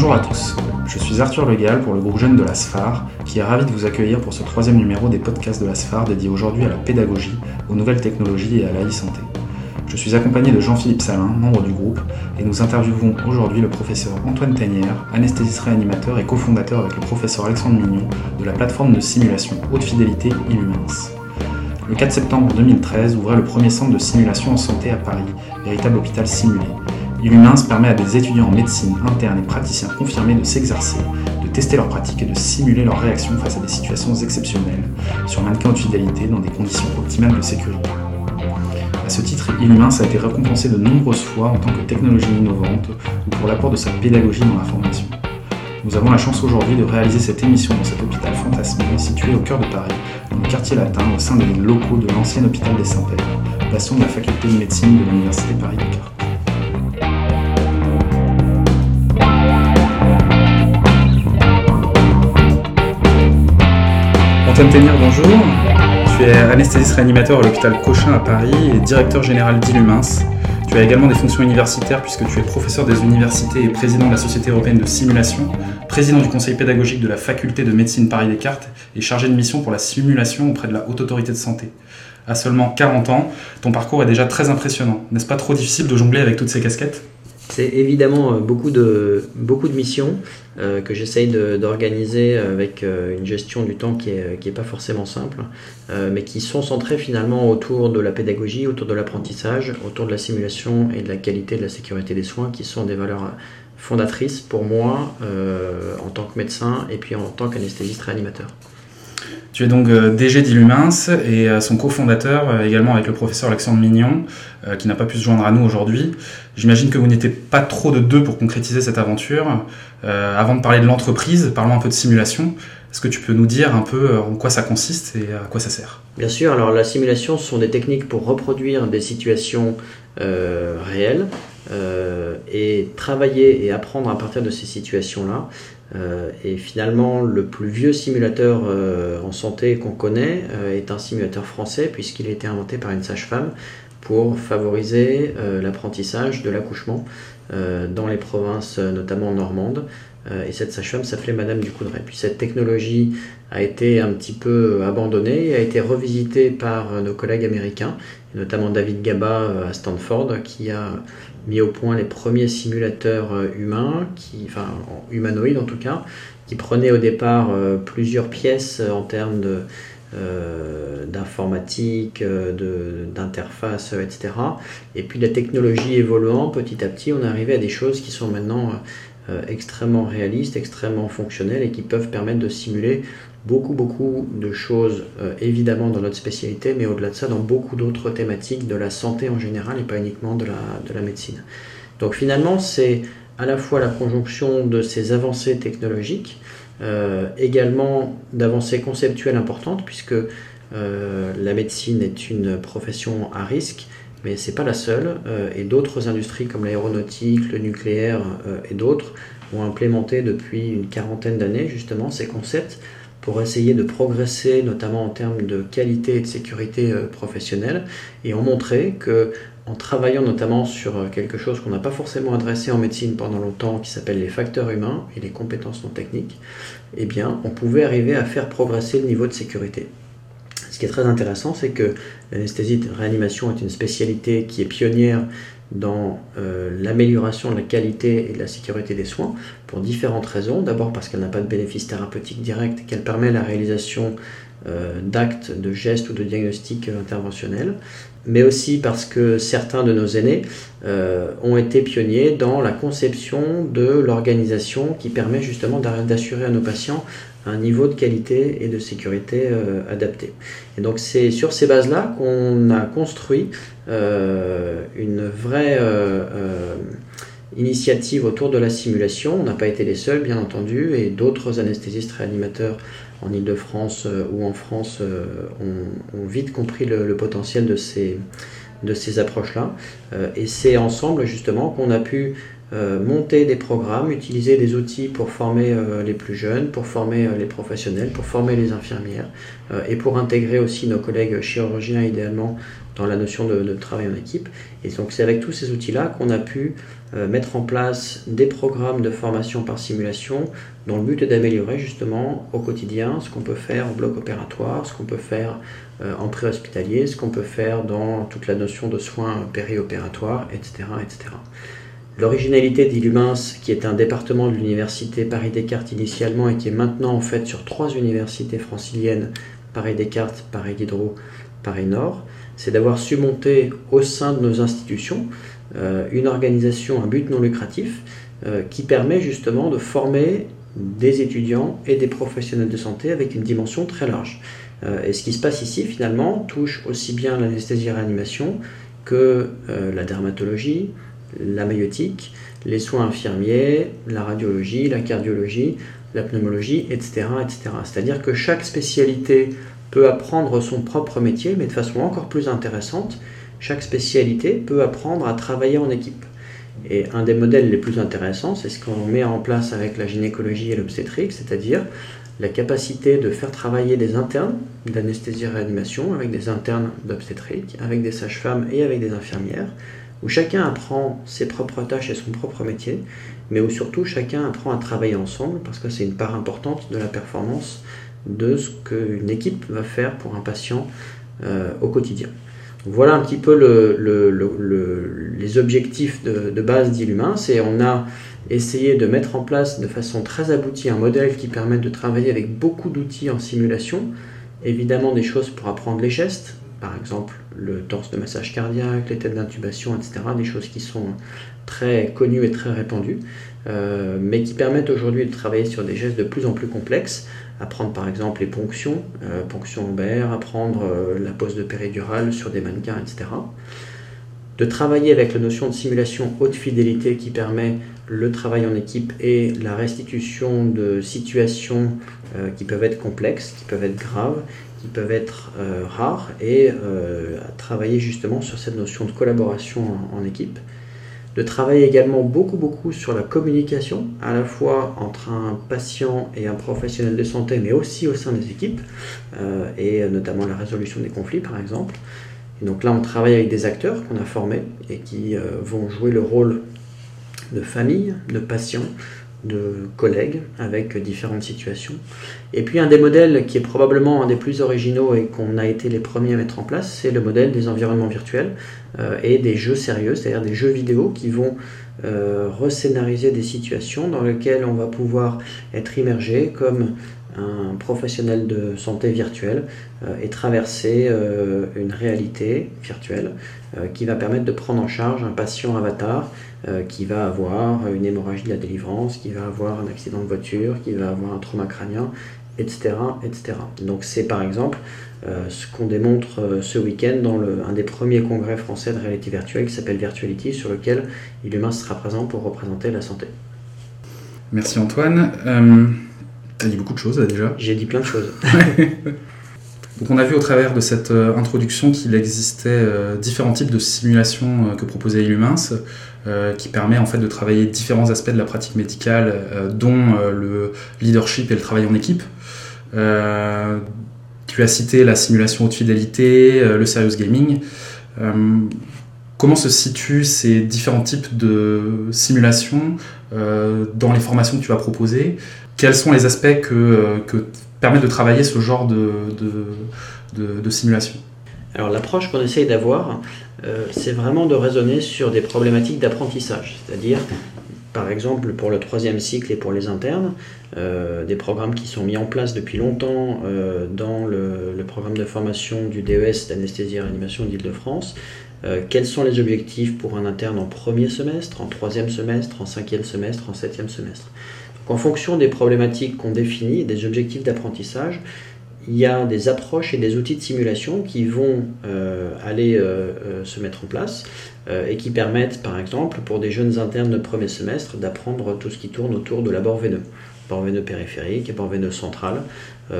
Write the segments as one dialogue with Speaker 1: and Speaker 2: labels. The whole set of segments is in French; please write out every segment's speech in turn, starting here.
Speaker 1: Bonjour à tous, je suis Arthur Legal pour le groupe Jeune de la SFAR, qui est ravi de vous accueillir pour ce troisième numéro des podcasts de la SFAR dédié aujourd'hui à la pédagogie, aux nouvelles technologies et à la e-santé. Je suis accompagné de Jean-Philippe Salin, membre du groupe, et nous interviewons aujourd'hui le professeur Antoine Tanière, anesthésiste réanimateur et cofondateur avec le professeur Alexandre Mignon de la plateforme de simulation haute fidélité Illumins. Le 4 septembre 2013 ouvrait le premier centre de simulation en santé à Paris, véritable hôpital simulé. Illumins permet à des étudiants en médecine interne et praticiens confirmés de s'exercer, de tester leurs pratiques et de simuler leurs réactions face à des situations exceptionnelles, sur mannequin haute fidélité dans des conditions optimales de sécurité. À ce titre, Illumins a été récompensé de nombreuses fois en tant que technologie innovante ou pour l'apport de sa pédagogie dans la formation. Nous avons la chance aujourd'hui de réaliser cette émission dans cet hôpital fantasmé situé au cœur de Paris, dans le quartier latin, au sein des locaux de l'ancien hôpital des Saints-Pères, bastion de la faculté de médecine de l'Université Paris-Descartes. Tenir, bonjour. Tu es anesthésiste réanimateur à l'hôpital Cochin à Paris et directeur général d'Illumins. Tu as également des fonctions universitaires puisque tu es professeur des universités et président de la Société européenne de simulation, président du conseil pédagogique de la faculté de médecine Paris-Descartes et chargé de mission pour la simulation auprès de la Haute Autorité de Santé. À seulement 40 ans, ton parcours est déjà très impressionnant. N'est-ce pas trop difficile de jongler avec toutes ces casquettes?
Speaker 2: C'est évidemment euh, beaucoup de, beaucoup de missions euh, que j'essaye d'organiser avec euh, une gestion du temps qui n'est qui pas forcément simple, mais qui sont centrées finalement autour de la pédagogie, autour de l'apprentissage, autour de la simulation et de la qualité de la sécurité des soins, qui sont des valeurs fondatrices pour moi en tant que médecin et puis en tant qu'anesthésiste réanimateur.
Speaker 1: Tu es donc DG d'Illumins et son cofondateur également avec le professeur Alexandre Mignon, qui n'a pas pu se joindre à nous aujourd'hui. J'imagine que vous n'étiez pas trop de deux pour concrétiser cette aventure. avant de parler de l'entreprise, parlons un peu de simulation. Est-ce que tu peux nous dire un peu en quoi ça consiste et à quoi ça sert?
Speaker 2: Bien sûr, alors la simulation, ce sont des techniques pour reproduire des situations réelles et travailler et apprendre à partir de ces situations-là. Euh, et finalement, le plus vieux simulateur euh, en santé qu'on connaît euh, est un simulateur français puisqu'il a été inventé par une sage-femme pour favoriser l'apprentissage de l'accouchement dans les provinces notamment normandes. et cette sage-femme s'appelait Madame du Coudray. Puis cette technologie a été un petit peu abandonnée et a été revisitée par nos collègues américains, notamment David Gaba à Stanford, qui a mis au point les premiers simulateurs euh, humains, enfin humanoïdes en tout cas, qui prenaient au départ euh, plusieurs pièces en termes de, euh, d'informatique, d'interface, etc. Et puis la technologie évoluant petit à petit, on arrivé à des choses qui sont maintenant extrêmement réalistes, extrêmement fonctionnelles et qui peuvent permettre de simuler beaucoup, beaucoup de choses, euh, évidemment dans notre spécialité, mais au-delà de ça, dans beaucoup d'autres thématiques de la santé en général et pas uniquement de la médecine. Donc finalement, c'est à la fois la conjonction de ces avancées technologiques, euh, également d'avancées conceptuelles importantes, puisque euh, la médecine est une profession à risque, mais c'est pas la seule, et d'autres industries comme l'aéronautique, le nucléaire et d'autres ont implémenté depuis une quarantaine d'années justement ces concepts pour essayer de progresser, notamment en termes de qualité et de sécurité euh, professionnelle, et ont montré que en travaillant notamment sur euh, quelque chose qu'on n'a pas forcément adressé en médecine pendant longtemps, qui s'appelle les facteurs humains et les compétences non techniques, eh bien, on pouvait arriver à faire progresser le niveau de sécurité. Ce qui est très intéressant, c'est que l'anesthésie de réanimation est une spécialité qui est pionnière dans euh, l'amélioration de la qualité et de la sécurité des soins pour différentes raisons. D'abord parce qu'elle n'a pas de bénéfice thérapeutique direct qu'elle permet la réalisation euh, d'actes, de gestes ou de diagnostics interventionnels, mais aussi parce que certains de nos aînés euh, ont été pionniers dans la conception de l'organisation qui permet justement d'assurer à nos patients un niveau de qualité et de sécurité euh, adapté. Et donc c'est sur ces bases-là qu'on a construit une vraie initiative autour de la simulation. On n'a pas été les seuls, bien entendu, et d'autres anesthésistes réanimateurs en Ile-de-France euh, ou en France euh, ont, vite compris le, potentiel de ces, de ces approches-là. Euh, et c'est ensemble, justement, qu'on a pu monter des programmes, utiliser des outils pour former les plus jeunes, pour former les professionnels, pour former les infirmières et pour intégrer aussi nos collègues chirurgiens idéalement dans la notion de, travail en équipe. Et donc c'est avec tous ces outils-là qu'on a pu euh, mettre en place des programmes de formation par simulation dont le but est d'améliorer justement au quotidien ce qu'on peut faire en bloc opératoire, ce qu'on peut faire euh, en préhospitalier, ce qu'on peut faire dans toute la notion de soins périopératoires, etc. etc. L'originalité d'Illumins, qui est un département de l'université Paris-Descartes initialement et qui est maintenant en fait sur trois universités franciliennes, Paris-Descartes, Paris-Diderot, Paris-Nord, c'est d'avoir su monter au sein de nos institutions euh, une organisation à but non lucratif euh, qui permet justement de former des étudiants et des professionnels de santé avec une dimension très large. Euh, et ce qui se passe ici finalement touche aussi bien l'anesthésie-réanimation que la dermatologie, la maïotique, les soins infirmiers, la radiologie, la cardiologie, la pneumologie, etc. etc. C'est-à-dire que chaque spécialité peut apprendre son propre métier, mais de façon encore plus intéressante, chaque spécialité peut apprendre à travailler en équipe. Et un des modèles les plus intéressants, c'est ce qu'on met en place avec la gynécologie et l'obstétrique, c'est-à-dire la capacité de faire travailler des internes d'anesthésie-réanimation avec des internes d'obstétrique, avec des sages-femmes et avec des infirmières, où chacun apprend ses propres tâches et son propre métier, mais où surtout chacun apprend à travailler ensemble, parce que c'est une part importante de la performance de ce qu'une équipe va faire pour un patient euh, au quotidien. voilà un petit peu les objectifs de, base d'Illumin. C'est on a essayé de mettre en place de façon très aboutie un modèle qui permet de travailler avec beaucoup d'outils en simulation. Évidemment des choses pour apprendre les gestes, par exemple le torse de massage cardiaque, les têtes d'intubation, etc. Des choses qui sont très connues et très répandues, euh, mais qui permettent aujourd'hui de travailler sur des gestes de plus en plus complexes apprendre par exemple les ponctions, euh, ponctions lombaires, apprendre euh, la pose de péridurale sur des mannequins, etc. De travailler avec la notion de simulation haute fidélité qui permet le travail en équipe et la restitution de situations euh, qui peuvent être complexes, qui peuvent être graves, qui peuvent être rares, et travailler justement sur cette notion de collaboration en équipe de travailler également beaucoup beaucoup sur la communication, à la fois entre un patient et un professionnel de santé, mais aussi au sein des équipes, euh, et notamment la résolution des conflits par exemple. Et donc là, on travaille avec des acteurs qu'on a formés et qui euh, vont jouer le rôle de famille, de patient, de collègues avec différentes situations. Et puis un des modèles qui est probablement un des plus originaux et qu'on a été les premiers à mettre en place, c'est le modèle des environnements virtuels euh, et des jeux sérieux, c'est-à-dire des jeux vidéo qui vont euh, rescénariser des situations dans lesquelles on va pouvoir être immergé comme un professionnel de santé virtuel euh, et traverser une réalité virtuelle qui va permettre de prendre en charge un patient avatar qui va avoir une hémorragie de la délivrance, qui va avoir un accident de voiture, qui va avoir un trauma crânien, etc. etc. Donc c'est par exemple ce qu'on démontre ce week-end dans le, un des premiers congrès français de réalité virtuelle qui s'appelle Virtuality, sur lequel Illumin sera présent pour représenter la santé.
Speaker 1: Merci Antoine. T'as dit beaucoup de choses déjà.
Speaker 2: J'ai dit plein de choses.
Speaker 1: Donc on a vu au travers de cette euh, introduction qu'il existait euh, différents types de simulations euh, que proposait Illumins, qui permet en fait de travailler différents aspects de la pratique médicale, dont le leadership et le travail en équipe. tu as cité la simulation haute fidélité, le serious gaming. comment se situent ces différents types de simulations dans les formations que tu vas proposer? Quels sont les aspects que, que permet de travailler ce genre de, simulation
Speaker 2: Alors l'approche qu'on essaye d'avoir, euh, c'est vraiment de raisonner sur des problématiques d'apprentissage, c'est-à-dire par exemple pour le troisième cycle et pour les internes, euh, des programmes qui sont mis en place depuis longtemps dans le, le, programme de formation du DES d'anesthésie et réanimation d'Île-de-France. quels sont les objectifs pour un interne en premier semestre, en troisième semestre, en cinquième semestre, en septième semestre? En fonction des problématiques qu'on définit, des objectifs d'apprentissage, il y a des approches et des outils de simulation qui vont euh, aller euh, euh, se mettre en place et qui permettent, par exemple, pour des jeunes internes de premier semestre, d'apprendre tout ce qui tourne autour de l'abord veineux. bord veineux périphérique, bord veineux central,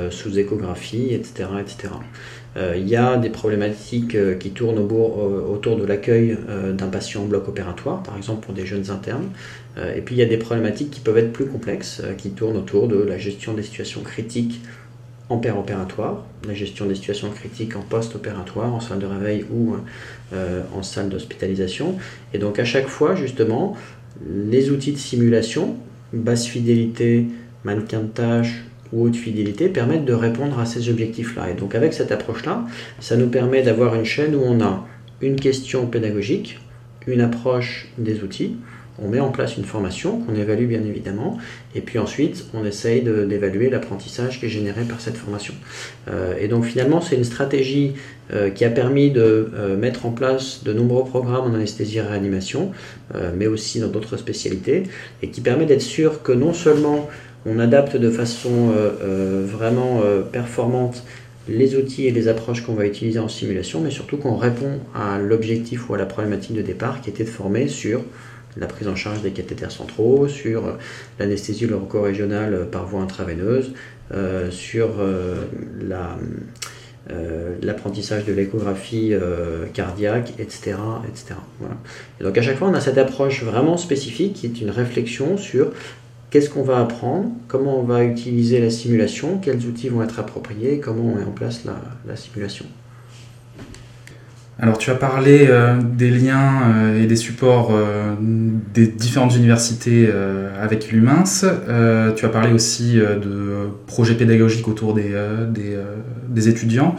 Speaker 2: sous échographie, etc. etc. Il y a des problématiques qui tournent autour de l'accueil d'un patient en bloc opératoire, par exemple pour des jeunes internes. Et puis il y a des problématiques qui peuvent être plus complexes, qui tournent autour de la gestion des situations critiques en opératoire, la gestion des situations critiques en post-opératoire, en salle de réveil ou euh, en salle d'hospitalisation. Et donc à chaque fois, justement, les outils de simulation, basse fidélité, mannequin de tâche ou haute fidélité, permettent de répondre à ces objectifs-là. Et donc avec cette approche-là, ça nous permet d'avoir une chaîne où on a une question pédagogique, une approche des outils, on met en place une formation qu'on évalue bien évidemment, et puis ensuite on essaye d'évaluer l'apprentissage qui est généré par cette formation. Euh, et donc finalement c'est une stratégie euh, qui a permis de euh, mettre en place de nombreux programmes en anesthésie et réanimation, mais aussi dans d'autres spécialités, et qui permet d'être sûr que non seulement on adapte de façon vraiment performante les outils et les approches qu'on va utiliser en simulation, mais surtout qu'on répond à l'objectif ou à la problématique de départ qui était de former sur la prise en charge des cathéters centraux, sur euh, l'anesthésie loroco-régionale par voie intraveineuse, euh, sur euh, l'apprentissage de l'échographie cardiaque, etc. etc. Et donc à chaque fois, on a cette approche vraiment spécifique qui est une réflexion sur qu'est-ce qu'on va apprendre, comment on va utiliser la simulation, quels outils vont être appropriés, comment on met en place la simulation?
Speaker 1: Alors tu as parlé euh, des liens euh, et des supports euh, des différentes universités avec l'UMINS. tu as parlé aussi de projets pédagogiques autour des, des, étudiants.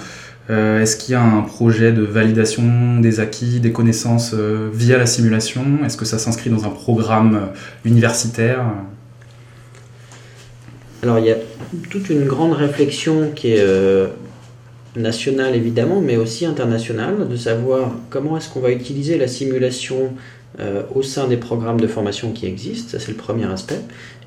Speaker 1: Est-ce qu'il y a un projet de validation des acquis, des connaissances via la simulation? Est-ce que ça s'inscrit dans un programme universitaire?
Speaker 2: Alors il y a toute une grande réflexion qui est national évidemment, mais aussi international, de savoir comment est-ce qu'on va utiliser la simulation euh, au sein des programmes de formation qui existent, ça c'est le premier aspect.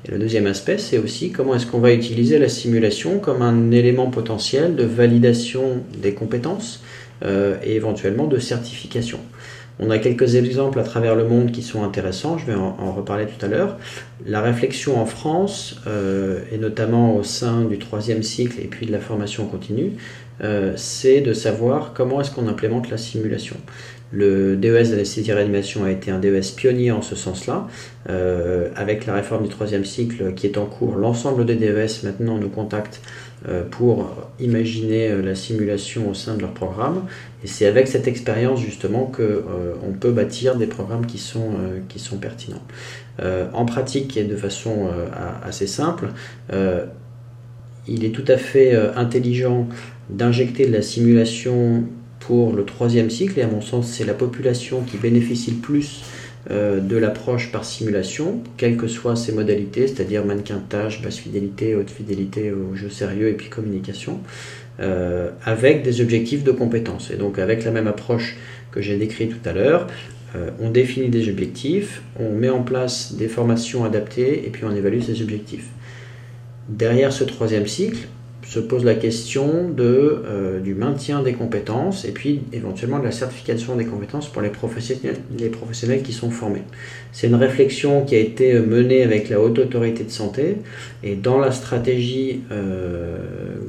Speaker 2: Et le deuxième aspect, c'est aussi comment est-ce qu'on va utiliser la simulation comme un élément potentiel de validation des compétences euh, et éventuellement de certification. On a quelques exemples à travers le monde qui sont intéressants, je vais en, reparler tout à l'heure. La réflexion en France, euh, et notamment au sein du troisième cycle et puis de la formation continue, euh, c'est de savoir comment est-ce qu'on implémente la simulation. Le DES d'anesthésie-réanimation a été un DES pionnier en ce sens-là. Euh, avec la réforme du troisième cycle qui est en cours, l'ensemble des DES maintenant nous contactent pour imaginer la simulation au sein de leur programme. Et c'est avec cette expérience justement qu'on peut bâtir des programmes qui sont, sont pertinents. en pratique et de façon assez simple, il est tout à fait intelligent d'injecter de la simulation pour le troisième cycle, et à mon sens, c'est la population qui bénéficie le plus euh, de l'approche par simulation, quelles que soient ses modalités, c'est-à-dire mannequin basse fidélité, haute fidélité, au jeu sérieux et puis communication, euh, avec des objectifs de compétences. Et donc avec la même approche que j'ai décrit tout à l'heure, euh, on définit des objectifs, on met en place des formations adaptées et puis on évalue ces objectifs. Derrière ce troisième cycle, se pose la question euh, du maintien des compétences et puis éventuellement de la certification des compétences pour les professionnels, les professionnels qui sont formés. C'est une réflexion qui a été menée avec la Haute Autorité de Santé et dans la stratégie euh,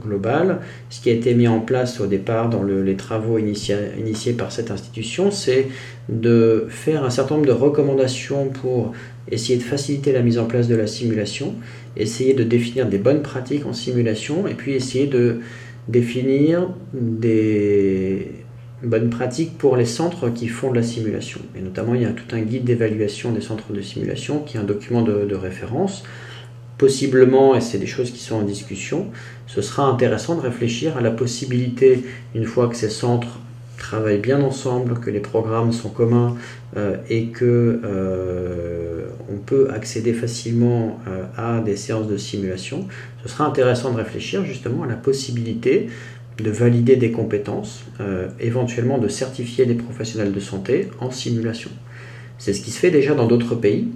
Speaker 2: globale, ce qui a été mis en place au départ dans les travaux initiés par cette institution, c'est de faire un certain nombre de recommandations pour essayer de faciliter la mise en place de la simulation essayer de définir des bonnes pratiques en simulation et puis essayer de définir des bonnes pratiques pour les centres qui font de la simulation. Et notamment, il y a tout un guide d'évaluation des centres de simulation qui est un document de, référence. Possiblement, et c'est des choses qui sont en discussion, ce sera intéressant de réfléchir à la possibilité, une fois que ces centres travaillent bien ensemble, que les programmes sont communs euh, et que euh, on peut accéder facilement euh, à des séances de simulation, ce sera intéressant de réfléchir justement à la possibilité de valider des compétences, éventuellement de certifier des professionnels de santé en simulation. C'est ce qui se fait déjà dans d'autres pays,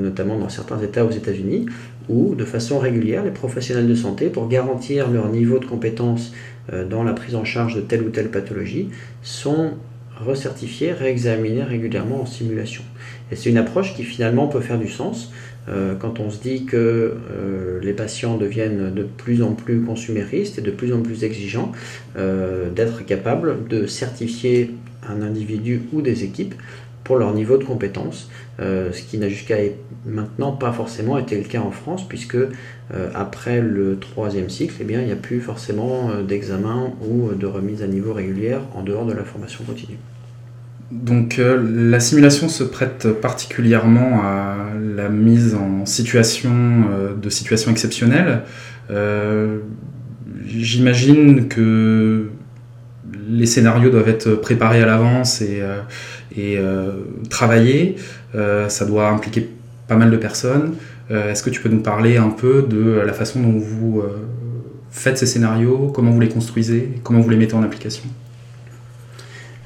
Speaker 2: notamment dans certains États aux États-Unis, où de façon régulière, les professionnels de santé, pour garantir leur niveau de compétence dans la prise en charge de telle ou telle pathologie, sont recertifier, réexaminer régulièrement en simulation. Et c'est une approche qui finalement peut faire du sens. quand on se dit que les patients deviennent de plus en plus consuméristes et de plus en plus exigeants, d'être capable de certifier un individu ou des équipes pour leur niveau de compétence, euh, ce qui n'a jusqu'à maintenant pas forcément été le cas en France, puisque euh, après le troisième cycle, eh bien, il n'y a plus forcément euh, d'examen ou de remise à niveau régulière en dehors de la formation continue.
Speaker 1: Donc la simulation se prête particulièrement à la mise en situation de situations exceptionnelles. J'imagine que les scénarios doivent être préparés à l'avance et, euh, euh, travaillés. Euh, ça doit impliquer pas mal de personnes. Est-ce que tu peux nous parler un peu de la façon dont vous faites ces scénarios, comment vous les construisez, comment vous les mettez en application?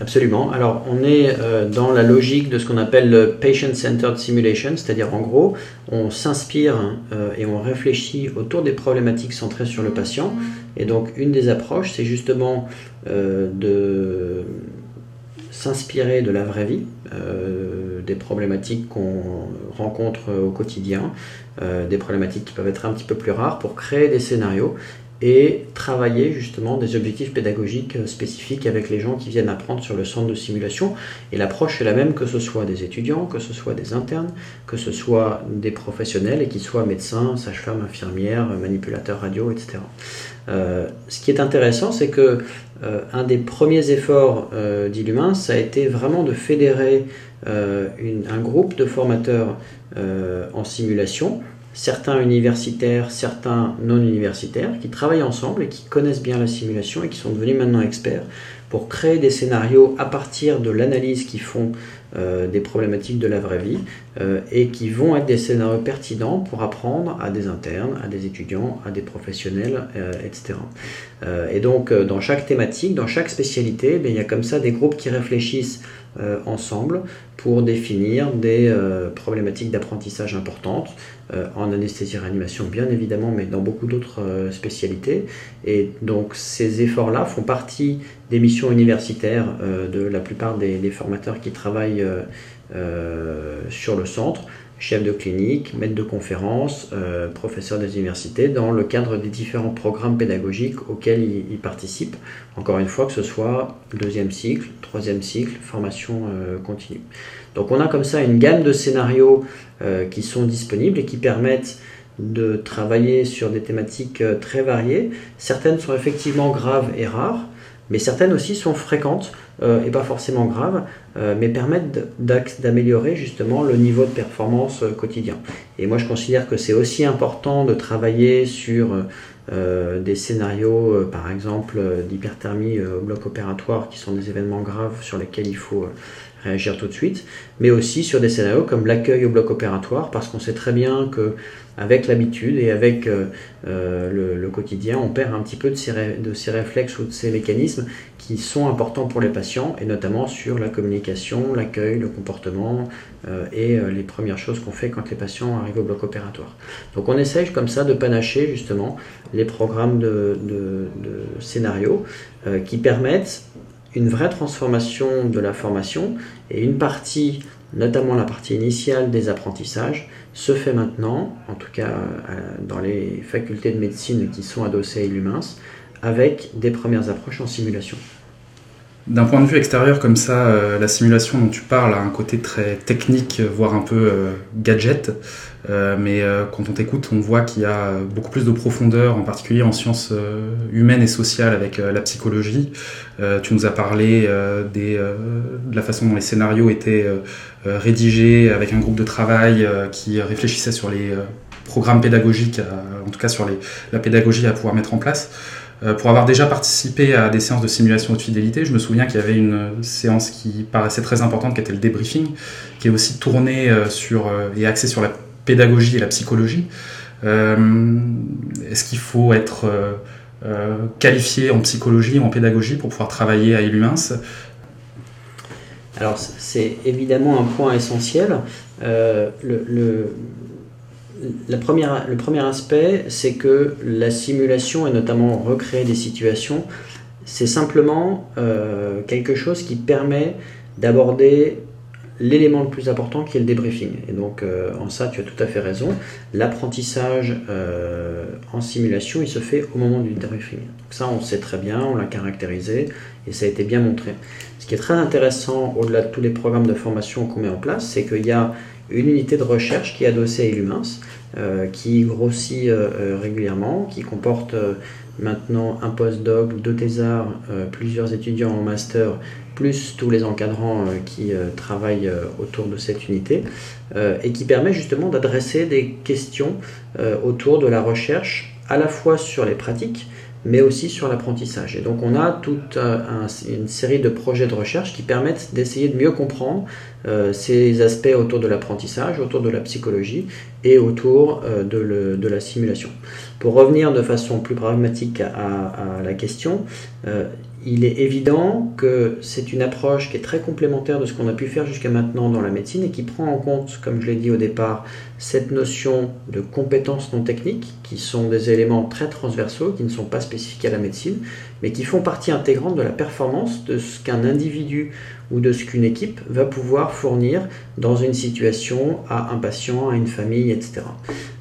Speaker 2: Absolument. Alors, on est dans la logique de ce qu'on appelle le patient-centered simulation, c'est-à-dire en gros, on s'inspire et on réfléchit autour des problématiques centrées sur le patient. Et donc une des approches, c'est justement euh, de s'inspirer de la vraie vie, euh, des problématiques qu'on rencontre au quotidien, euh, des problématiques qui peuvent être un petit peu plus rares, pour créer des scénarios et travailler justement des objectifs pédagogiques spécifiques avec les gens qui viennent apprendre sur le centre de simulation. Et l'approche est la même que ce soit des étudiants, que ce soit des internes, que ce soit des professionnels et qu'ils soient médecins, sages-femmes, infirmières, manipulateurs radio, etc. Euh, ce qui est intéressant, c'est que euh, un des premiers efforts euh, d'Illumin, ça a été vraiment de fédérer un groupe de formateurs en simulation, certains universitaires, certains non universitaires, qui travaillent ensemble et qui connaissent bien la simulation et qui sont devenus maintenant experts pour créer des scénarios à partir de l'analyse qu'ils font euh, des problématiques de la vraie vie. euh, et qui vont être des scénarios pertinents pour apprendre à des internes, à des étudiants, à des professionnels, euh, etc. et donc dans chaque thématique, dans chaque spécialité, ben, il y a comme ça des groupes qui réfléchissent ensemble pour définir des problématiques d'apprentissage importantes en anesthésie-réanimation bien évidemment, mais dans beaucoup d'autres spécialités. Et donc ces efforts-là font partie des missions universitaires euh, de la plupart des, formateurs qui travaillent euh, euh, sur le centre, chefs de clinique, maîtres de conférences, professeurs des universités, dans le cadre des différents programmes pédagogiques auxquels ils, participent. Encore une fois, que ce soit deuxième cycle, troisième cycle, formation continue. Donc on a comme ça une gamme de scénarios qui sont disponibles et qui permettent de travailler sur des thématiques très variées. Certaines sont effectivement graves et rares, mais certaines aussi sont fréquentes euh, et pas forcément graves, euh, mais permettent d'améliorer justement le niveau de performance euh, quotidien. Et moi je considère que c'est aussi important de travailler sur des scénarios, par exemple d'hyperthermie au bloc opératoire, qui sont des événements graves sur lesquels il faut réagir tout de suite, mais aussi sur des scénarios comme l'accueil au bloc opératoire, parce qu'on sait très bien que avec l'habitude et avec euh, euh, le, quotidien, on perd un petit peu de ces, réflexes ou de ces mécanismes qui sont importants pour les patients, et notamment sur la communication, l'accueil, le comportement euh, et les premières choses qu'on fait quand les patients arrivent au bloc opératoire. Donc on essaye comme ça de panacher justement les programmes de, de, de scénarios qui permettent une vraie transformation de la formation et une partie, notamment la partie initiale des apprentissages, se fait maintenant, en tout cas euh, dans les facultés de médecine qui sont adossées à Illumins, avec des premières approches en simulation.
Speaker 1: D'un point de vue extérieur comme ça, euh, la simulation dont tu parles a un côté très technique, voire un peu euh, gadget. Mais quand on t'écoute, on voit qu'il y a beaucoup plus de profondeur, en particulier en sciences humaines et sociales avec la psychologie. tu nous as parlé de la façon dont les scénarios étaient rédigés avec un groupe de travail qui réfléchissait sur les programmes pédagogiques, en tout cas sur la pédagogie à pouvoir mettre en place. Euh, pour avoir déjà participé à des séances de simulation de fidélité, je me souviens qu'il y avait une séance qui paraissait très importante, qui était le débriefing, qui est aussi tournée euh, sur, euh, et axée sur la pédagogie et la psychologie. Est-ce qu'il faut être qualifié en psychologie ou en pédagogie pour pouvoir travailler à Illumins
Speaker 2: Alors c'est évidemment un point essentiel. le, premier aspect, c'est que la simulation, et notamment recréer des situations, c'est simplement euh, quelque chose qui permet d'aborder l'élément le plus important qui est le débriefing. Et donc euh, en ça, tu as tout à fait raison. L'apprentissage euh, en simulation, il se fait au moment du débriefing. Donc ça, on sait très bien, on l'a caractérisé et ça a été bien montré. Ce qui est très intéressant, au-delà de tous les programmes de formation qu'on met en place, c'est qu'il y a une unité de recherche qui est adossée à Illumins, euh, qui grossit régulièrement, qui comporte maintenant un postdoc, deux thésards, plusieurs étudiants en master plus tous les encadrants euh, qui euh, travaillent euh, autour de cette unité, et qui permet justement d'adresser des questions autour de la recherche, à la fois sur les pratiques, mais aussi sur l'apprentissage. Et donc on a toute une série de projets de recherche qui permettent d'essayer de mieux comprendre ces aspects autour de l'apprentissage, autour de la psychologie et autour de, la simulation. Pour revenir de façon plus pragmatique à, à la question, il est évident que c'est une approche qui est très complémentaire de ce qu'on a pu faire jusqu'à maintenant dans la médecine et qui prend en compte, comme je l'ai dit au départ, cette notion de compétences non techniques, qui sont des éléments très transversaux, qui ne sont pas spécifiques à la médecine, mais qui font partie intégrante de la performance de ce qu'un individu ou de ce qu'une équipe va pouvoir fournir dans une situation à un patient, à une famille, etc.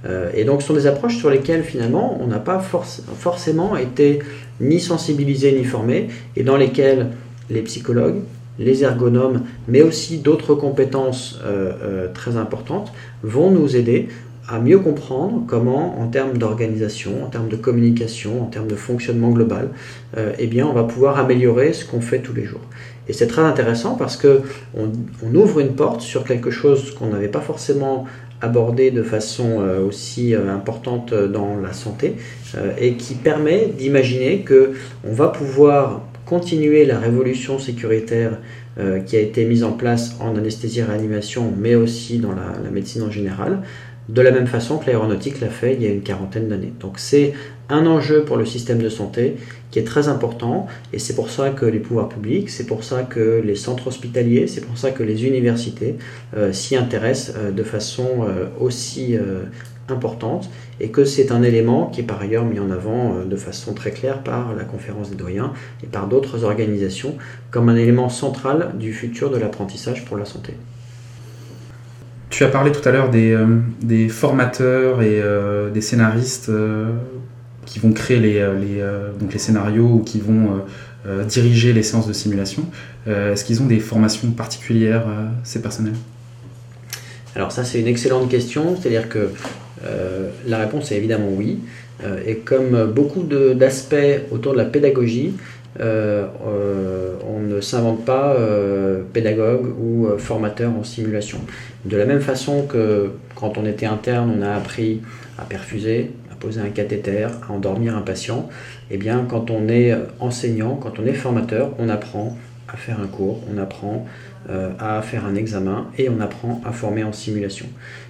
Speaker 2: Euh, et donc ce sont des approches sur lesquelles finalement on n'a pas forcément été ni sensibilisés ni formés, et dans lesquelles les psychologues, les ergonomes, mais aussi d'autres compétences euh, euh, très importantes vont nous aider à mieux comprendre comment, en termes d'organisation, en termes de communication, en termes de fonctionnement global, euh, eh bien, on va pouvoir améliorer ce qu'on fait tous les jours. Et c'est très intéressant parce que on, ouvre une porte sur quelque chose qu'on n'avait pas forcément abordé de façon euh, aussi euh, importante dans la santé et qui permet d'imaginer que on va pouvoir continuer la révolution sécuritaire qui a été mise en place en anesthésie-réanimation, mais aussi dans la médecine en général, de la même façon que l'aéronautique l'a fait il y a une quarantaine d'années. Donc c'est un enjeu pour le système de santé qui est très important et c'est pour ça que les pouvoirs publics, c'est pour ça que les centres hospitaliers, c'est pour ça que les universités euh, s'y intéressent euh, de façon euh, aussi importante et que c'est un élément qui est par ailleurs mis en avant de façon très claire par la conférence des doyens et par d'autres organisations comme un élément central du futur de l'apprentissage pour la santé.
Speaker 1: Tu as parlé tout à l'heure des, euh, formateurs et des scénaristes qui vont créer les, donc les scénarios ou qui vont diriger les séances de simulation. Est-ce qu'ils ont des formations particulières, ces personnels?
Speaker 2: Alors ça c'est une excellente question, c'est-à-dire que la réponse est évidemment oui. et comme beaucoup d'aspects autour de la pédagogie, euh, euh, on ne s'invente pas euh, pédagogue ou formateur en simulation. De la même façon que quand on était interne, on a appris à perfuser, poser un cathéter, à endormir un patient, eh bien quand on est enseignant, quand on est formateur, on apprend à faire un cours, on apprend à faire un examen et on apprend à former en simulation.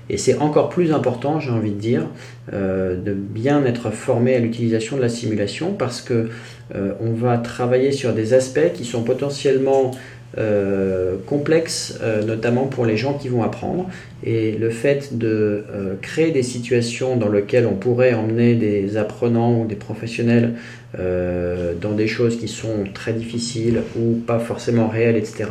Speaker 2: Et c'est encore plus important, j'ai envie de dire, de bien être formé à l'utilisation de la simulation parce que euh, on va travailler sur des aspects qui sont potentiellement euh, complexes, euh, notamment pour les gens qui vont apprendre. Et le fait de créer des situations dans lesquelles on pourrait emmener des apprenants ou des professionnels dans des choses qui sont très difficiles ou pas forcément réelles, etc.,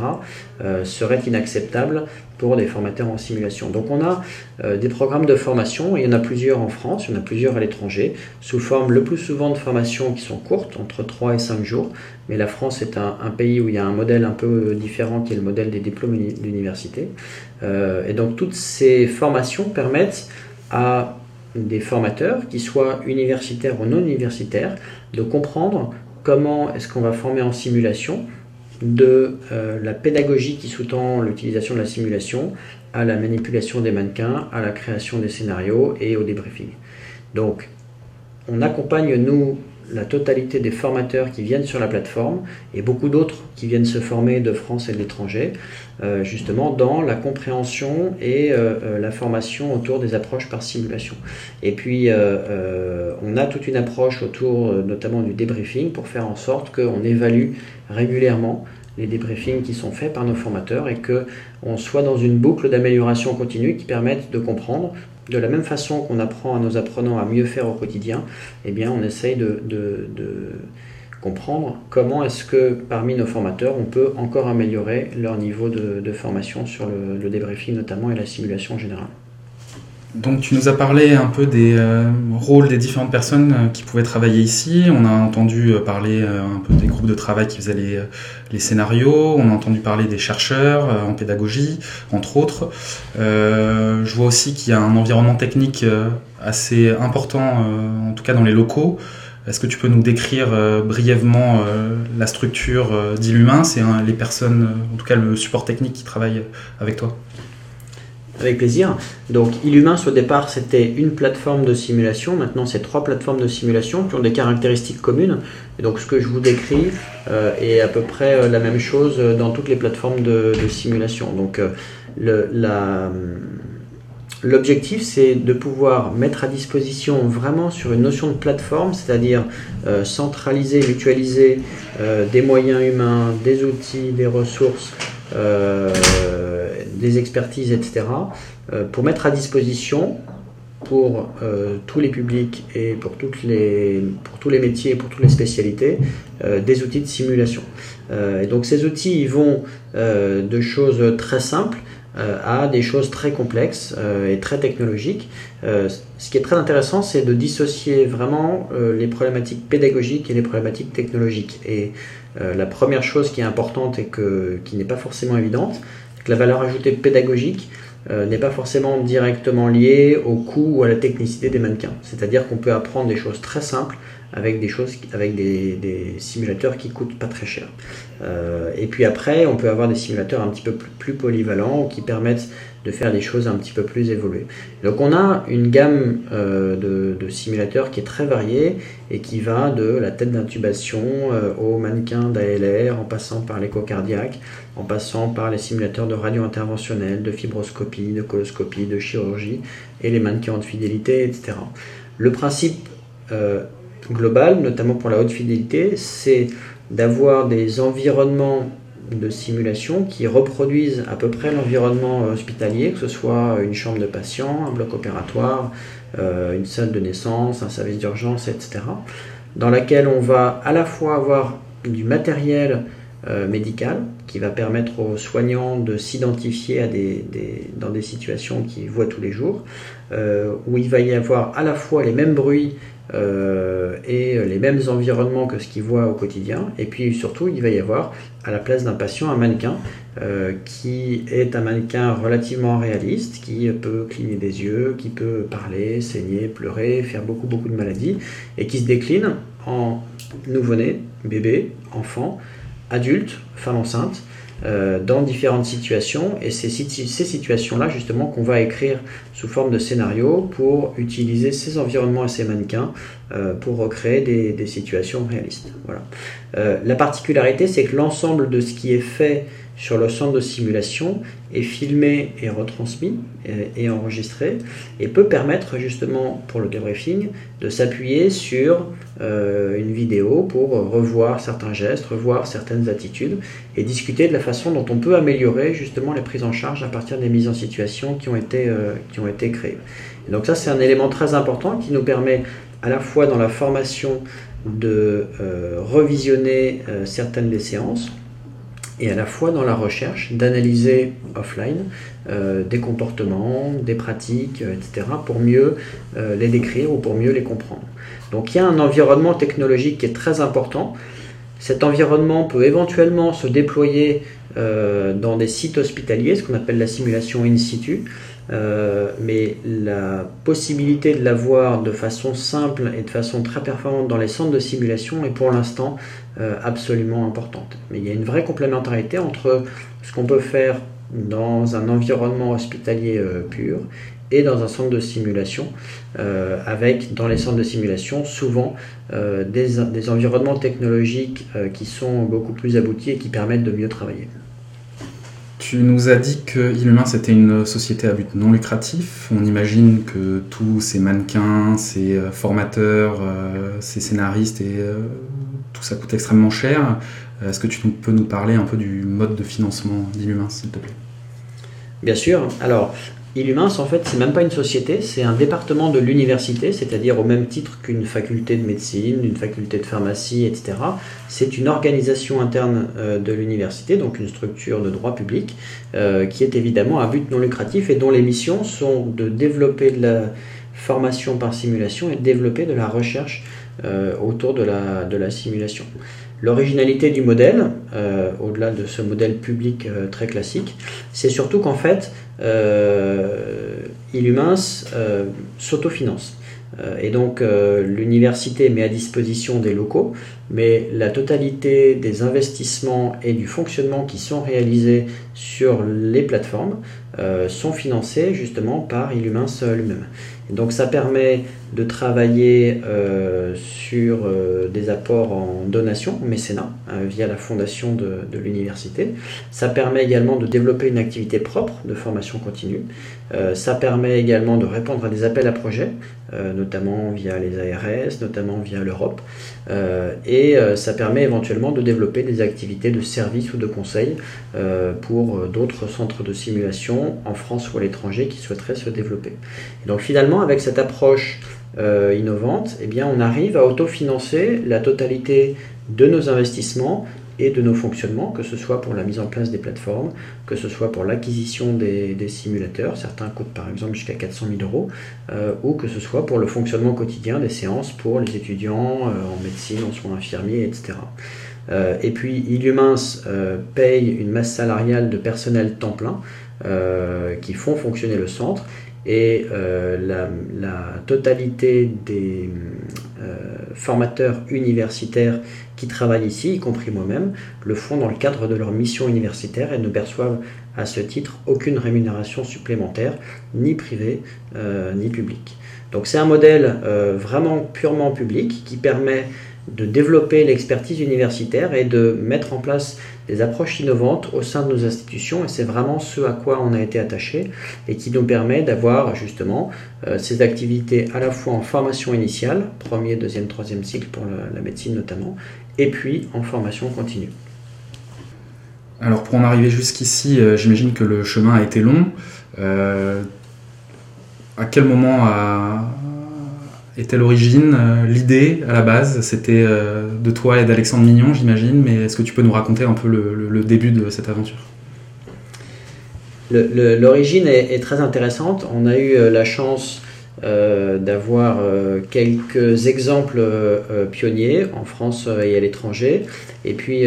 Speaker 2: serait inacceptable pour des formateurs en simulation. Donc on a euh, des programmes de formation, il y en a plusieurs en France, il y en a plusieurs à l'étranger, sous forme le plus souvent de formations qui sont courtes, entre 3 et 5 jours, mais la France est un, pays où il y a un modèle un peu différent qui est le modèle des diplômes d'université. Euh, et donc toutes ces formations permettent à des formateurs, qui soient universitaires ou non universitaires, de comprendre comment est-ce qu'on va former en simulation, de euh, la pédagogie qui sous-tend l'utilisation de la simulation à la manipulation des mannequins, à la création des scénarios et au débriefing. Donc, on accompagne, nous, la totalité des formateurs qui viennent sur la plateforme et beaucoup d'autres qui viennent se former de France et de l'étranger, euh, justement dans la compréhension et euh, euh, la formation autour des approches par simulation. Et puis, on a toute une approche autour notamment du débriefing pour faire en sorte qu'on évalue régulièrement les débriefings qui sont faits par nos formateurs et qu'on soit dans une boucle d'amélioration continue qui permette de comprendre de la même façon qu'on apprend à nos apprenants à mieux faire au quotidien, eh bien on essaye de, comprendre comment est-ce que parmi nos formateurs, on peut encore améliorer leur niveau de, formation sur le, le débriefing notamment et la simulation en général.
Speaker 1: Donc tu nous as parlé un peu des euh, rôles des différentes personnes euh, qui pouvaient travailler ici. On a entendu euh, parler un peu des groupes de travail qui faisaient les, les scénarios. On a entendu parler des chercheurs en pédagogie, entre autres. je vois aussi qu'il y a un environnement technique assez important, en tout cas dans les locaux. Est-ce que tu peux nous décrire brièvement la structure d'Illumin? C'est les personnes, en tout cas le support technique qui travaille avec toi
Speaker 2: avec plaisir. Donc Illumins au départ c'était une plateforme de simulation, maintenant c'est trois plateformes de simulation qui ont des caractéristiques communes. Donc ce que je vous décris euh, est à peu près euh, la même chose dans toutes les plateformes de, simulation. Donc euh, L'objectif, c'est de pouvoir mettre à disposition vraiment sur une notion de plateforme, c'est-à-dire centraliser, mutualiser des moyens humains, des outils, des ressources, des expertises, etc., euh, pour mettre à disposition pour euh, tous les publics et pour, toutes les, pour tous les métiers et pour toutes les spécialités euh, des outils de simulation. et donc ces outils ils vont de choses très simples à des choses très complexes et très technologiques. ce qui est très intéressant, c'est de dissocier vraiment les problématiques pédagogiques et les problématiques technologiques. Et la première chose qui est importante et que, qui n'est pas forcément évidente, la valeur ajoutée pédagogique euh, n'est pas forcément directement liée au coût ou à la technicité des mannequins. C'est-à-dire qu'on peut apprendre des choses très simples avec des simulateurs qui coûtent pas très cher. Euh, et puis après, on peut avoir des simulateurs un petit peu plus, polyvalents qui permettent de faire des choses un petit peu plus évoluées. Donc on a une gamme euh, de, simulateurs qui est très variée et qui va de la tête d'intubation au mannequin d'ALR en passant par l'écho cardiaque, en passant par les simulateurs de radio interventionnelle, de fibroscopie, de coloscopie, de chirurgie et les mannequins de fidélité, etc. Le principe global, notamment pour la haute fidélité, c'est d'avoir des environnements de simulation qui reproduisent à peu près l'environnement hospitalier, que ce soit une chambre de patient, un bloc opératoire, euh, une salle de naissance, un service d'urgence, etc. Dans laquelle on va à la fois avoir du matériel euh, médical qui va permettre aux soignants de s'identifier dans des situations qu'ils voient tous les jours, euh, où il va y avoir à la fois les mêmes bruits euh, et les mêmes environnements que ce qu'il voit au quotidien. Et puis surtout, il va y avoir à la place d'un patient un mannequin euh, qui est un mannequin relativement réaliste, qui peut cligner des yeux, qui peut parler, saigner, pleurer, faire beaucoup beaucoup de maladies, et qui se décline en nouveau-né, bébé, enfant, adulte, femme enceinte, euh, dans différentes situations et c'est ces situations-là justement qu'on va écrire sous forme de scénario pour utiliser ces environnements et ces mannequins euh, pour recréer des, situations réalistes. Voilà. Euh, la particularité c'est que l'ensemble de ce qui est fait sur le centre de simulation est filmé et retransmis et, enregistré et peut permettre justement pour le debriefing de s'appuyer sur euh, une vidéo pour revoir certains gestes, revoir certaines attitudes et discuter de la façon dont on peut améliorer justement les prises en charge à partir des mises en situation qui ont été, euh, créées. donc ça c'est un élément très important qui nous permet à la fois dans la formation de euh, revisionner certaines des séances et à la fois dans la recherche d'analyser offline euh, des comportements, des pratiques, euh, etc., pour mieux euh, les décrire ou pour mieux les comprendre. Donc il y a un environnement technologique qui est très important. Cet environnement peut éventuellement se déployer dans des sites hospitaliers, ce qu'on appelle la simulation in situ, mais la possibilité de l'avoir de façon simple et de façon très performante dans les centres de simulation est pour l'instant absolument importante. Mais il y a une vraie complémentarité entre ce qu'on peut faire dans un environnement hospitalier euh, pur et dans un centre de simulation, euh, avec dans les centres de simulation souvent des, des, environnements technologiques qui sont beaucoup plus aboutis et qui permettent de mieux travailler.
Speaker 1: Tu nous as dit que Illumin c'était une société à but non lucratif. On imagine que tous ces mannequins, ces formateurs, ces scénaristes et tout ça coûte extrêmement cher. Euh, est-ce que tu peux nous parler un peu du mode de financement d'Illumin, s'il te plaît?
Speaker 2: Bien sûr. Alors, Illumins, en fait, c'est même pas une société, c'est un département de l'université, c'est-à-dire au même titre qu'une faculté de médecine, une faculté de pharmacie, etc. C'est une organisation interne euh, de l'université, donc une structure de droit public, euh, qui est évidemment à but non lucratif et dont les missions sont de développer de la formation par simulation et de développer de la recherche autour de la, de la simulation. L'originalité du modèle, euh, au-delà de ce modèle public euh, très classique, c'est surtout qu'en fait, euh, Illumins euh, s'autofinance. et donc l'université met à disposition des locaux, mais la totalité des investissements et du fonctionnement qui sont réalisés sur les plateformes sont financés justement par Illumins lui-même donc ça permet de travailler euh, sur euh, des apports en donation, mécénat, euh, via la fondation de, l'université. Ça permet également de développer une activité propre de formation continue. ça permet également de répondre à des appels à projets, notamment via les ARS, notamment via l'Europe. et ça permet éventuellement de développer des activités de service ou de conseil pour d'autres centres de simulation en France ou à l'étranger qui souhaiteraient se développer. Et donc finalement, avec cette approche euh, innovante, eh on arrive à autofinancer la totalité de nos investissements et de nos fonctionnements, que ce soit pour la mise en place des plateformes, que ce soit pour l'acquisition des, simulateurs, certains coûtent par exemple jusqu'à 400 000 euros, euh, ou que ce soit pour le fonctionnement quotidien des séances pour les étudiants euh, en médecine, en soins infirmiers, etc. et puis Illumins paye une masse salariale de personnel temps plein qui font fonctionner le centre et euh, la, totalité des euh, formateurs universitaires qui travaillent ici, y compris moi-même, le font dans le cadre de leur mission universitaire et ne perçoivent à ce titre aucune rémunération supplémentaire, ni privée euh, ni publique. Donc c'est un modèle vraiment purement public qui permet de développer l'expertise universitaire et de mettre en place des approches innovantes au sein de nos institutions et c'est vraiment ce à quoi on a été attaché et qui nous permet d'avoir justement euh, ces activités à la fois en formation initiale, premier, deuxième, troisième cycle pour la, médecine notamment, et puis en formation continue.
Speaker 1: Alors pour en arriver jusqu'ici, euh, j'imagine que le chemin a été long. Euh, à quel moment était l'origine, euh, l'idée à la base C'était euh, de toi et d'Alexandre Mignon, j'imagine, mais est-ce que tu peux nous raconter un peu le, début de cette aventure?
Speaker 2: L'origine est, très intéressante. On a eu euh, la chance d'avoir quelques exemples pionniers en France et à l'étranger. Et puis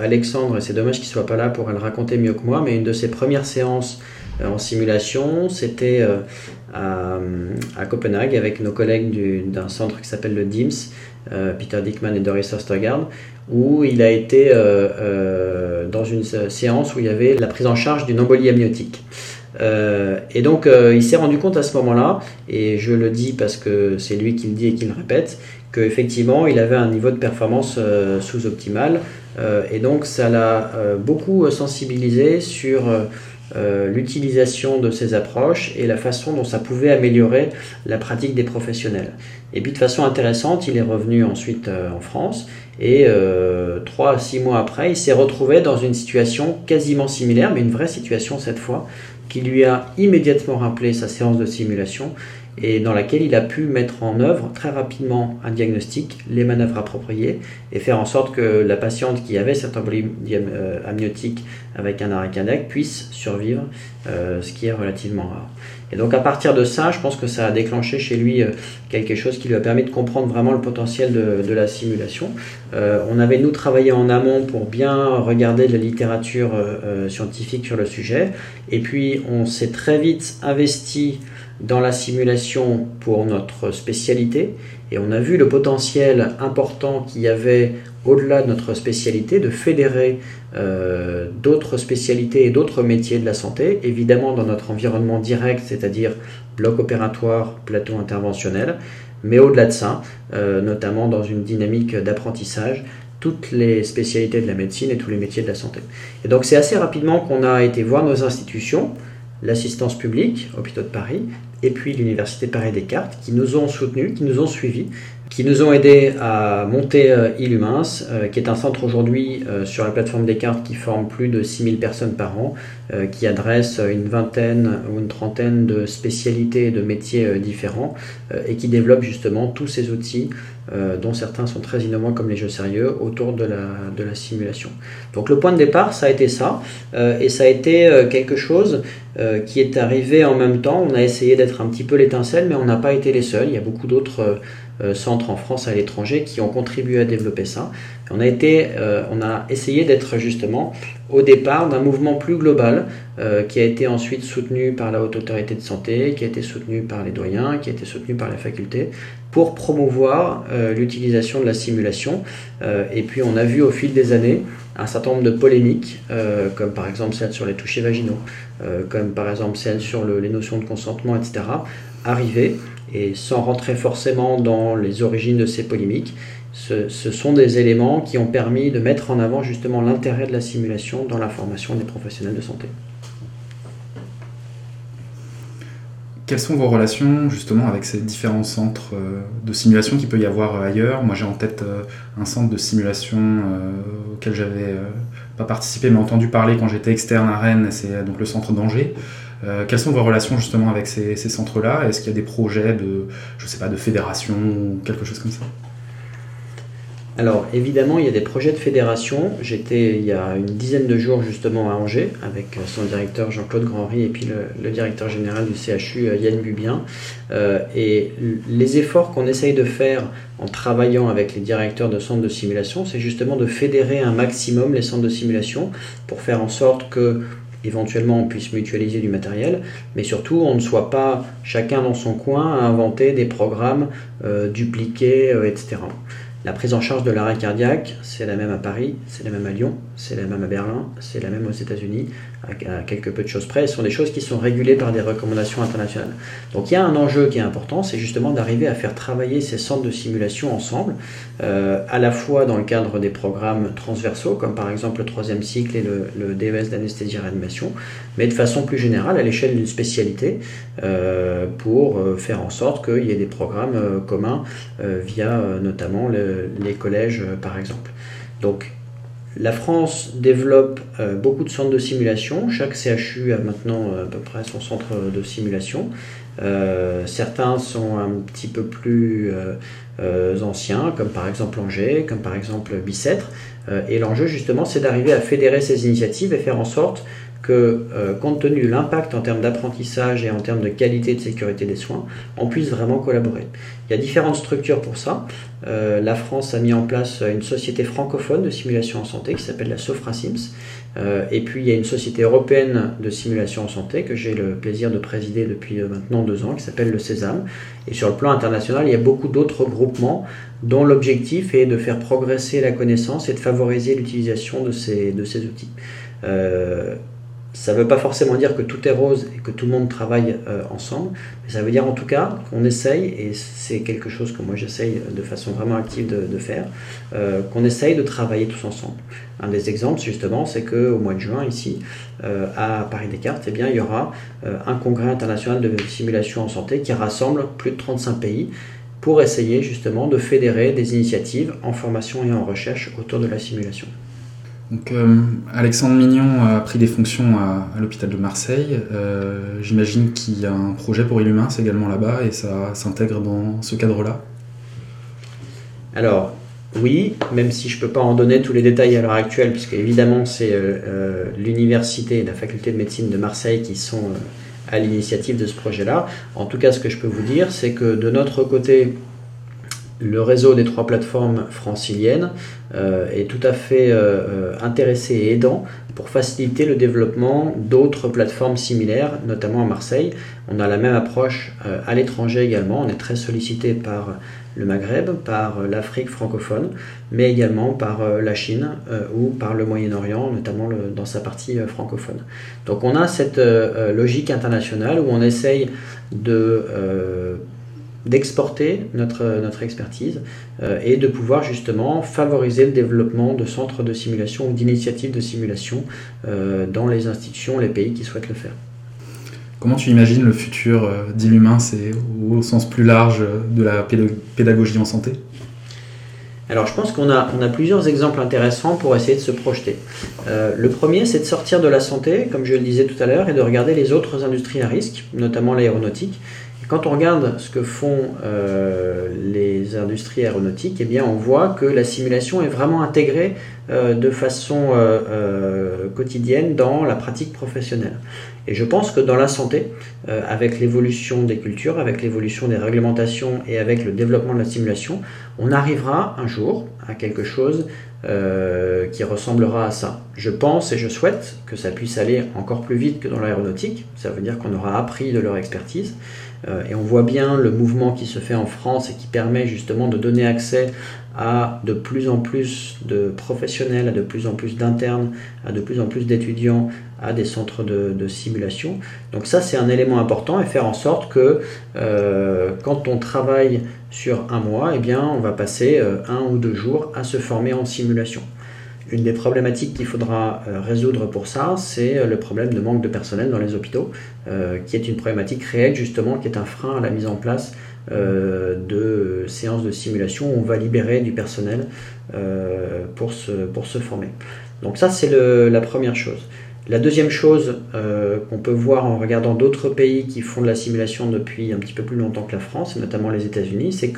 Speaker 2: Alexandre, et c'est dommage qu'il soit pas là pour le raconter mieux que moi, mais une de ses premières séances en simulation, c'était à, Copenhague avec nos collègues d'un centre qui s'appelle le DIMS, euh, Peter Dickman et Doris Ostergaard, où il a été euh, euh, dans une séance où il y avait la prise en charge d'une embolie amniotique. et donc il s'est rendu compte à ce moment-là, et je le dis parce que c'est lui qui le dit et qui le répète, qu'effectivement il avait un niveau de performance sous-optimal, et donc ça l'a beaucoup sensibilisé sur euh, l'utilisation de ces approches et la façon dont ça pouvait améliorer la pratique des professionnels. Et puis de façon intéressante, il est revenu ensuite euh, en France et euh, trois à six mois après, il s'est retrouvé dans une situation quasiment similaire, mais une vraie situation cette fois, qui lui a immédiatement rappelé sa séance de simulation et dans laquelle il a pu mettre en œuvre très rapidement un diagnostic, les manœuvres appropriées et faire en sorte que la patiente qui avait cette embolie euh, amniotique avec un arrêt cardiaque puisse survivre, euh, ce qui est relativement rare. Et donc à partir de ça, je pense que ça a déclenché chez lui euh, quelque chose qui lui a permis de comprendre vraiment le potentiel de, la simulation. on avait nous travaillé en amont pour bien regarder la littérature scientifique sur le sujet, et puis on s'est très vite investi dans la simulation pour notre spécialité et on a vu le potentiel important qu'il y avait au-delà de notre spécialité de fédérer euh, d'autres spécialités et d'autres métiers de la santé, évidemment dans notre environnement direct, c'est-à-dire bloc opératoire, plateau interventionnel, mais au-delà de ça, euh, notamment dans une dynamique d'apprentissage, toutes les spécialités de la médecine et tous les métiers de la santé. Et donc c'est assez rapidement qu'on a été voir nos institutions, l'assistance publique, hôpitaux de Paris, et puis l'Université Paris Descartes, qui nous ont soutenus, qui nous ont suivis qui nous ont aidés à monter euh, Illumins, euh, qui est un centre aujourd'hui euh, sur la plateforme Descartes qui forme plus de 6000 personnes par an, qui adresse une vingtaine ou une trentaine de spécialités et de métiers différents et qui développe justement tous ces outils dont certains sont très innovants comme les jeux sérieux autour de la, simulation. Donc le point de départ, ça a été ça, et ça a été quelque chose qui est arrivé en même temps. On a essayé d'être un petit peu l'étincelle, mais on n'a pas été les seuls. Il y a beaucoup d'autres centres en France et à l'étranger qui ont contribué à développer ça. On a, été, euh, essayé d'être justement au départ d'un mouvement plus global euh, qui a été ensuite soutenu par la Haute Autorité de Santé, qui a été soutenu par les doyens, qui a été soutenu par la faculté pour promouvoir l'utilisation de la simulation. et puis on a vu au fil des années un certain nombre de polémiques, comme par exemple celle sur les touchés vaginaux, comme par exemple celle sur les notions de consentement, etc., arriver et sans rentrer forcément dans les origines de ces polémiques, ce, sont des éléments qui ont permis de mettre en avant justement l'intérêt de la simulation dans la formation des professionnels de santé.
Speaker 1: Quelles sont vos relations justement avec ces différents centres euh, de simulation qu'il peut y avoir ailleurs? Moi j'ai en tête euh, un centre de simulation euh, auquel j'avais pas participé mais entendu parler quand j'étais externe à Rennes, c'est donc le centre d'Angers. Euh, quelles sont vos relations justement avec ces, centres-là? Est-ce qu'il y a des projets de, je sais pas, de fédération ou quelque chose comme ça?
Speaker 2: Alors évidemment, il y a des projets de fédération. J'étais il y a une dizaine de jours justement à Angers avec son directeur Jean-Claude Grandry et puis le, directeur général du CHU euh, Yann Bubien. Euh, et les efforts qu'on essaye de faire en travaillant avec les directeurs de centres de simulation, c'est justement de fédérer un maximum les centres de simulation pour faire en sorte que éventuellement on puisse mutualiser du matériel, mais surtout on ne soit pas chacun dans son coin à inventer des programmes euh, dupliqués, euh, etc. La prise en charge de l'arrêt cardiaque, c'est la même à Paris, c'est la même à Lyon, c'est la même à Berlin, c'est la même aux États-Unis, à, quelques peu de choses près. Ce sont des choses qui sont régulées par des recommandations internationales. Donc il y a un enjeu qui est important, c'est justement d'arriver à faire travailler ces centres de simulation ensemble, euh, à la fois dans le cadre des programmes transversaux, comme par exemple le troisième cycle et le, le DES d'anesthésie réanimation, mais de façon plus générale à l'échelle d'une spécialité, euh, pour euh, faire en sorte qu'il y ait des programmes communs via notamment les collèges, par exemple. Donc la France développe euh, beaucoup de centres de simulation. Chaque CHU a maintenant euh, à peu près son centre de simulation. Euh, certains sont un petit peu plus anciens, comme par exemple Angers, comme par exemple Bicêtre. et l'enjeu justement, c'est d'arriver à fédérer ces initiatives et faire en sorte euh, compte tenu de l'impact en termes d'apprentissage et en termes de qualité de sécurité des soins, on puisse vraiment collaborer. Il y a différentes structures pour ça. Euh, la France a mis en place une société francophone de simulation en santé qui s'appelle la SOFRASIMS. Euh, et puis il y a une société européenne de simulation en santé que j'ai le plaisir de présider depuis maintenant deux ans qui s'appelle le Sésame. Et sur le plan international, il y a beaucoup d'autres groupements dont l'objectif est de faire progresser la connaissance et de favoriser l'utilisation de ces outils. Ça ne veut pas forcément dire que tout est rose et que tout le monde travaille euh, ensemble, mais ça veut dire en tout cas qu'on essaye, et c'est quelque chose que moi j'essaye de façon vraiment active de, faire, euh, qu'on essaye de travailler tous ensemble. Un des exemples justement, c'est qu'au mois de juin ici, euh, à Paris Descartes, eh bien, il y aura un congrès international de simulation en santé qui rassemble plus de 35 pays pour essayer justement de fédérer des initiatives en formation et en recherche autour de la simulation.
Speaker 1: Donc, euh, Alexandre Mignon a pris des fonctions à, l'hôpital de Marseille. Euh, j'imagine qu'il y a un projet pour Illumins également là-bas et ça s'intègre dans ce cadre-là
Speaker 2: Alors, oui, même si je ne peux pas en donner tous les détails à l'heure actuelle, puisque évidemment c'est euh, l'université et la faculté de médecine de Marseille qui sont à l'initiative de ce projet-là. En tout cas, ce que je peux vous dire, c'est que de notre côté, le réseau des trois plateformes franciliennes euh, est tout à fait euh, euh, intéressé et aidant pour faciliter le développement d'autres plateformes similaires, notamment à Marseille. On a la même approche à l'étranger également. On est très sollicité par le Maghreb, par l'Afrique francophone, mais également par la Chine ou par le Moyen-Orient, notamment dans sa partie francophone. Donc on a cette logique internationale où on essaye de d'exporter notre, notre expertise euh, et de pouvoir justement favoriser le développement de centres de simulation ou d'initiatives de simulation euh, dans les institutions, les pays qui souhaitent le faire.
Speaker 1: Comment tu imagines le futur d'Illumin, c'est au sens plus large de la pédagogie en santé?
Speaker 2: Alors je pense qu'on a, on a plusieurs exemples intéressants pour essayer de se projeter. Euh, le premier, c'est de sortir de la santé, comme je le disais tout à l'heure, et de regarder les autres industries à risque, notamment l'aéronautique. Quand on regarde ce que font euh, les industries aéronautiques, eh bien, on voit que la simulation est vraiment intégrée euh, de façon quotidienne dans la pratique professionnelle. Et je pense que dans la santé, avec l'évolution des cultures, avec l'évolution des réglementations et avec le développement de la simulation, on arrivera un jour à quelque chose euh, qui ressemblera à ça. Je pense et je souhaite que ça puisse aller encore plus vite que dans l'aéronautique. Ça veut dire qu'on aura appris de leur expertise. Euh, et on voit bien le mouvement qui se fait en France et qui permet justement de donner accès à de plus en plus de professionnels, à de plus en plus d'internes, à de plus en plus d'étudiants, à des centres de, simulation. Donc ça, c'est un élément important et faire en sorte que euh, quand on travaille sur un mois, eh on va passer euh, un ou deux jours à se former en simulation. Une des problématiques qu'il faudra euh, résoudre pour ça, c'est le problème de manque de personnel dans les hôpitaux, qui est une problématique réelle justement, qui est un frein à la mise en place euh, de séances de simulation où on va libérer du personnel euh, pour, se, pour se former. Donc ça, c'est la première chose. La deuxième chose euh, qu'on peut voir en regardant d'autres pays qui font de la simulation depuis un petit peu plus longtemps que la France, et notamment les États-Unis, c'est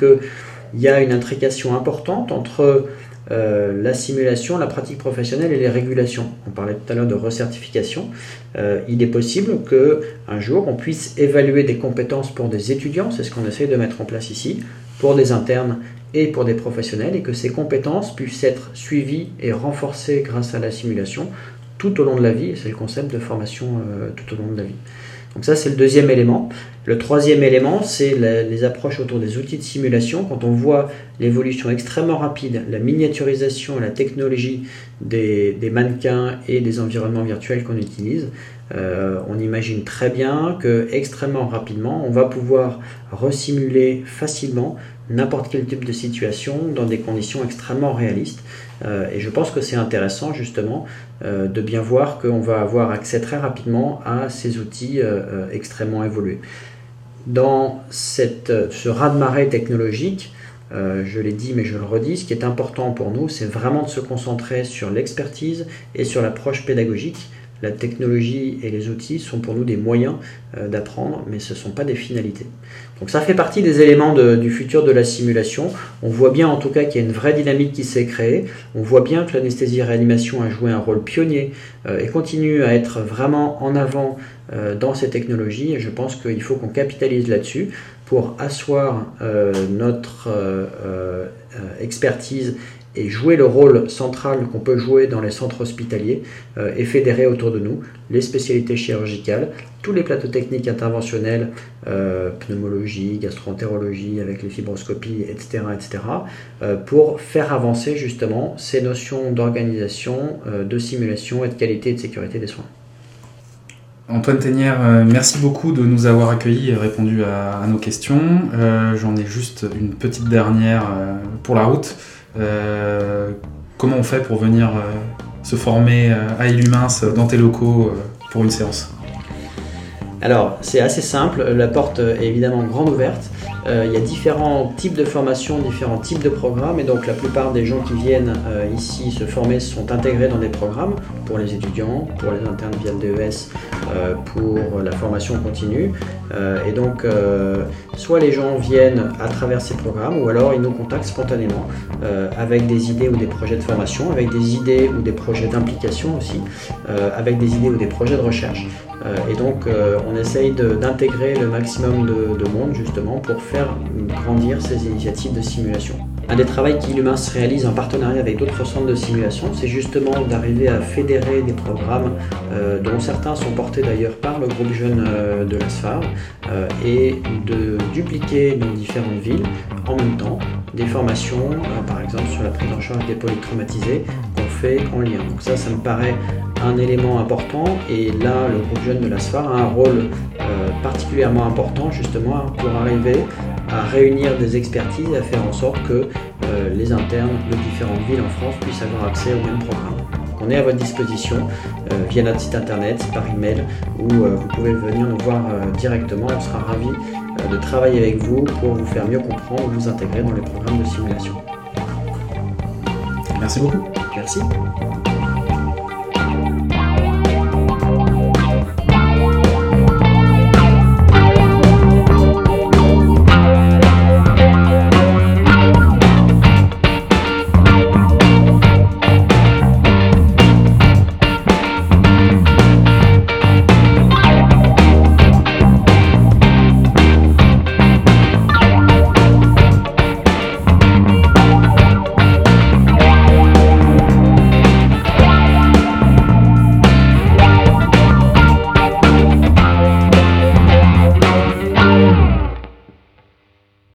Speaker 2: qu'il y a une intrication importante entre euh, la simulation, la pratique professionnelle et les régulations. On parlait tout à l'heure de recertification. Euh, il est possible que un jour on puisse évaluer des compétences pour des étudiants, c'est ce qu'on essaie de mettre en place ici, pour des internes et pour des professionnels, et que ces compétences puissent être suivies et renforcées grâce à la simulation tout au long de la vie. C'est le concept de formation euh, tout au long de la vie. Donc ça, c'est le deuxième élément. Le troisième élément, c'est les approches autour des outils de simulation. Quand on voit l'évolution extrêmement rapide, la miniaturisation la technologie des, mannequins et des environnements virtuels qu'on utilise, euh, on imagine très bien que extrêmement rapidement, on va pouvoir resimuler facilement n'importe quel type de situation dans des conditions extrêmement réalistes. Euh, et je pense que c'est intéressant justement euh, de bien voir qu'on va avoir accès très rapidement à ces outils euh, extrêmement évolués. Dans ce raz-de-marée technologique, je l'ai dit mais je le redis, ce qui est important pour nous, c'est vraiment de se concentrer sur l'expertise et sur l'approche pédagogique la technologie et les outils sont pour nous des moyens d'apprendre, mais ce ne sont pas des finalités. Donc ça fait partie des éléments du futur de la simulation. On voit bien en tout cas qu'il y a une vraie dynamique qui s'est créée. On voit bien que l'anesthésie-réanimation a joué un rôle pionnier euh, et continue à être vraiment en avant euh, dans ces technologies. Et je pense qu'il faut qu'on capitalise là-dessus pour asseoir notre expertise et jouer le rôle central qu'on peut jouer dans les centres hospitaliers euh, et fédérer autour de nous les spécialités chirurgicales, tous les plateaux techniques interventionnels, euh, pneumologie, gastroentérologie avec les fibroscopies, etc., etc., euh, pour faire avancer justement ces notions d'organisation, de simulation et de qualité et de sécurité des soins.
Speaker 1: Antoine Ténière, merci beaucoup de nous avoir accueillis et répondu à nos questions. J'en ai juste une petite dernière pour la route. Euh, comment on fait pour venir euh, se former euh, à Illumins dans tes locaux pour une séance?
Speaker 2: Alors, c'est assez simple, la porte est évidemment grande ouverte. Euh, il y a différents types de formations, différents types de programmes, et donc la plupart des gens qui viennent euh, ici se former sont intégrés dans des programmes pour les étudiants, pour les internes via le DES, euh, pour la formation continue. et donc, soit les gens viennent à travers ces programmes, ou alors ils nous contactent spontanément avec des idées ou des projets de formation, avec des idées ou des projets d'implication aussi, avec des idées ou des projets de recherche. et donc, on essaye d'intégrer le maximum de, de monde justement faire grandir ces initiatives de simulation. Un des travaux qu'Illumins réalise en partenariat avec d'autres centres de simulation, c'est justement d'arriver à fédérer des programmes euh, dont certains sont portés d'ailleurs par le groupe jeune euh, de l'ASFAR euh, et de dupliquer dans différentes villes en même temps des formations, par exemple sur la prise en charge des polytraumatisés qu'on fait en lien. Donc ça, ça me paraît un élément important et là le groupe jeune de la l'ASFAR a un rôle euh, particulièrement important justement pour arriver à réunir des expertises, et à faire en sorte que euh, les internes de différentes villes en France puissent avoir accès au même programme. On est à votre disposition euh, via notre site internet, par email ou vous pouvez venir nous voir directement. On sera ravis de travailler avec vous pour vous faire mieux comprendre vous intégrer dans les programmes de simulation.
Speaker 1: Merci beaucoup.
Speaker 2: Merci.